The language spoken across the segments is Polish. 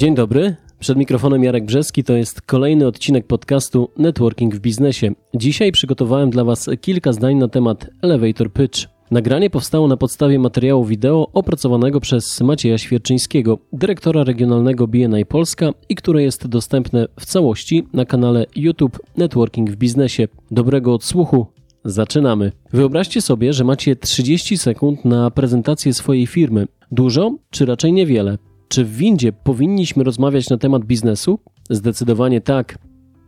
Dzień dobry. Przed mikrofonem Jarek Brzeski to jest kolejny odcinek podcastu Networking w biznesie. Dzisiaj przygotowałem dla Was kilka zdań na temat Elevator Pitch. Nagranie powstało na podstawie materiału wideo opracowanego przez Macieja Świerczyńskiego, dyrektora regionalnego BNI Polska i które jest dostępne w całości na kanale YouTube Networking w biznesie. Dobrego odsłuchu. Zaczynamy. Wyobraźcie sobie, że macie 30 sekund na prezentację swojej firmy. Dużo, czy raczej niewiele? Czy w windzie powinniśmy rozmawiać na temat biznesu? Zdecydowanie tak.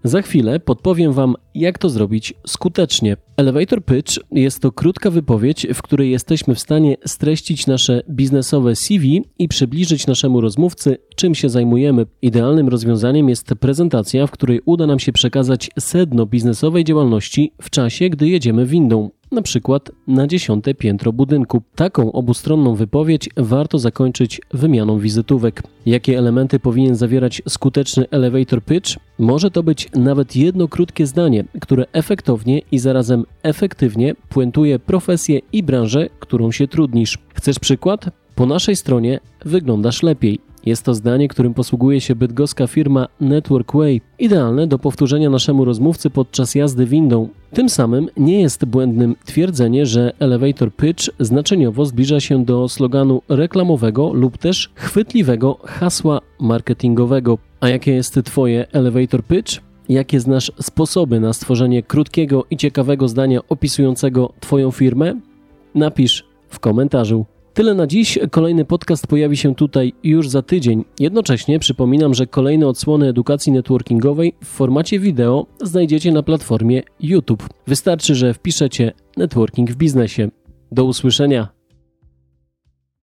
Za chwilę podpowiem Wam, jak to zrobić skutecznie. Elevator Pitch jest to krótka wypowiedź, w której jesteśmy w stanie streścić nasze biznesowe CV i przybliżyć naszemu rozmówcy, czym się zajmujemy. Idealnym rozwiązaniem jest prezentacja, w której uda nam się przekazać sedno biznesowej działalności w czasie, gdy jedziemy windą na przykład na dziesiąte piętro budynku. Taką obustronną wypowiedź warto zakończyć wymianą wizytówek. Jakie elementy powinien zawierać skuteczny elevator pitch? Może to być nawet jedno krótkie zdanie, które efektownie i zarazem efektywnie puentuje profesję i branżę, którą się trudnisz. Chcesz przykład? Po naszej stronie wyglądasz lepiej. Jest to zdanie, którym posługuje się bydgoska firma Network Way, idealne do powtórzenia naszemu rozmówcy podczas jazdy windą. Tym samym nie jest błędnym twierdzenie, że elevator pitch znaczeniowo zbliża się do sloganu reklamowego lub też chwytliwego hasła marketingowego. A jakie jest Twoje elevator pitch? Jakie znasz sposoby na stworzenie krótkiego i ciekawego zdania opisującego Twoją firmę? Napisz w komentarzu. Tyle na dziś. Kolejny podcast pojawi się tutaj już za tydzień. Jednocześnie przypominam, że kolejne odsłony edukacji networkingowej w formacie wideo znajdziecie na platformie YouTube. Wystarczy, że wpiszecie networking w biznesie. Do usłyszenia.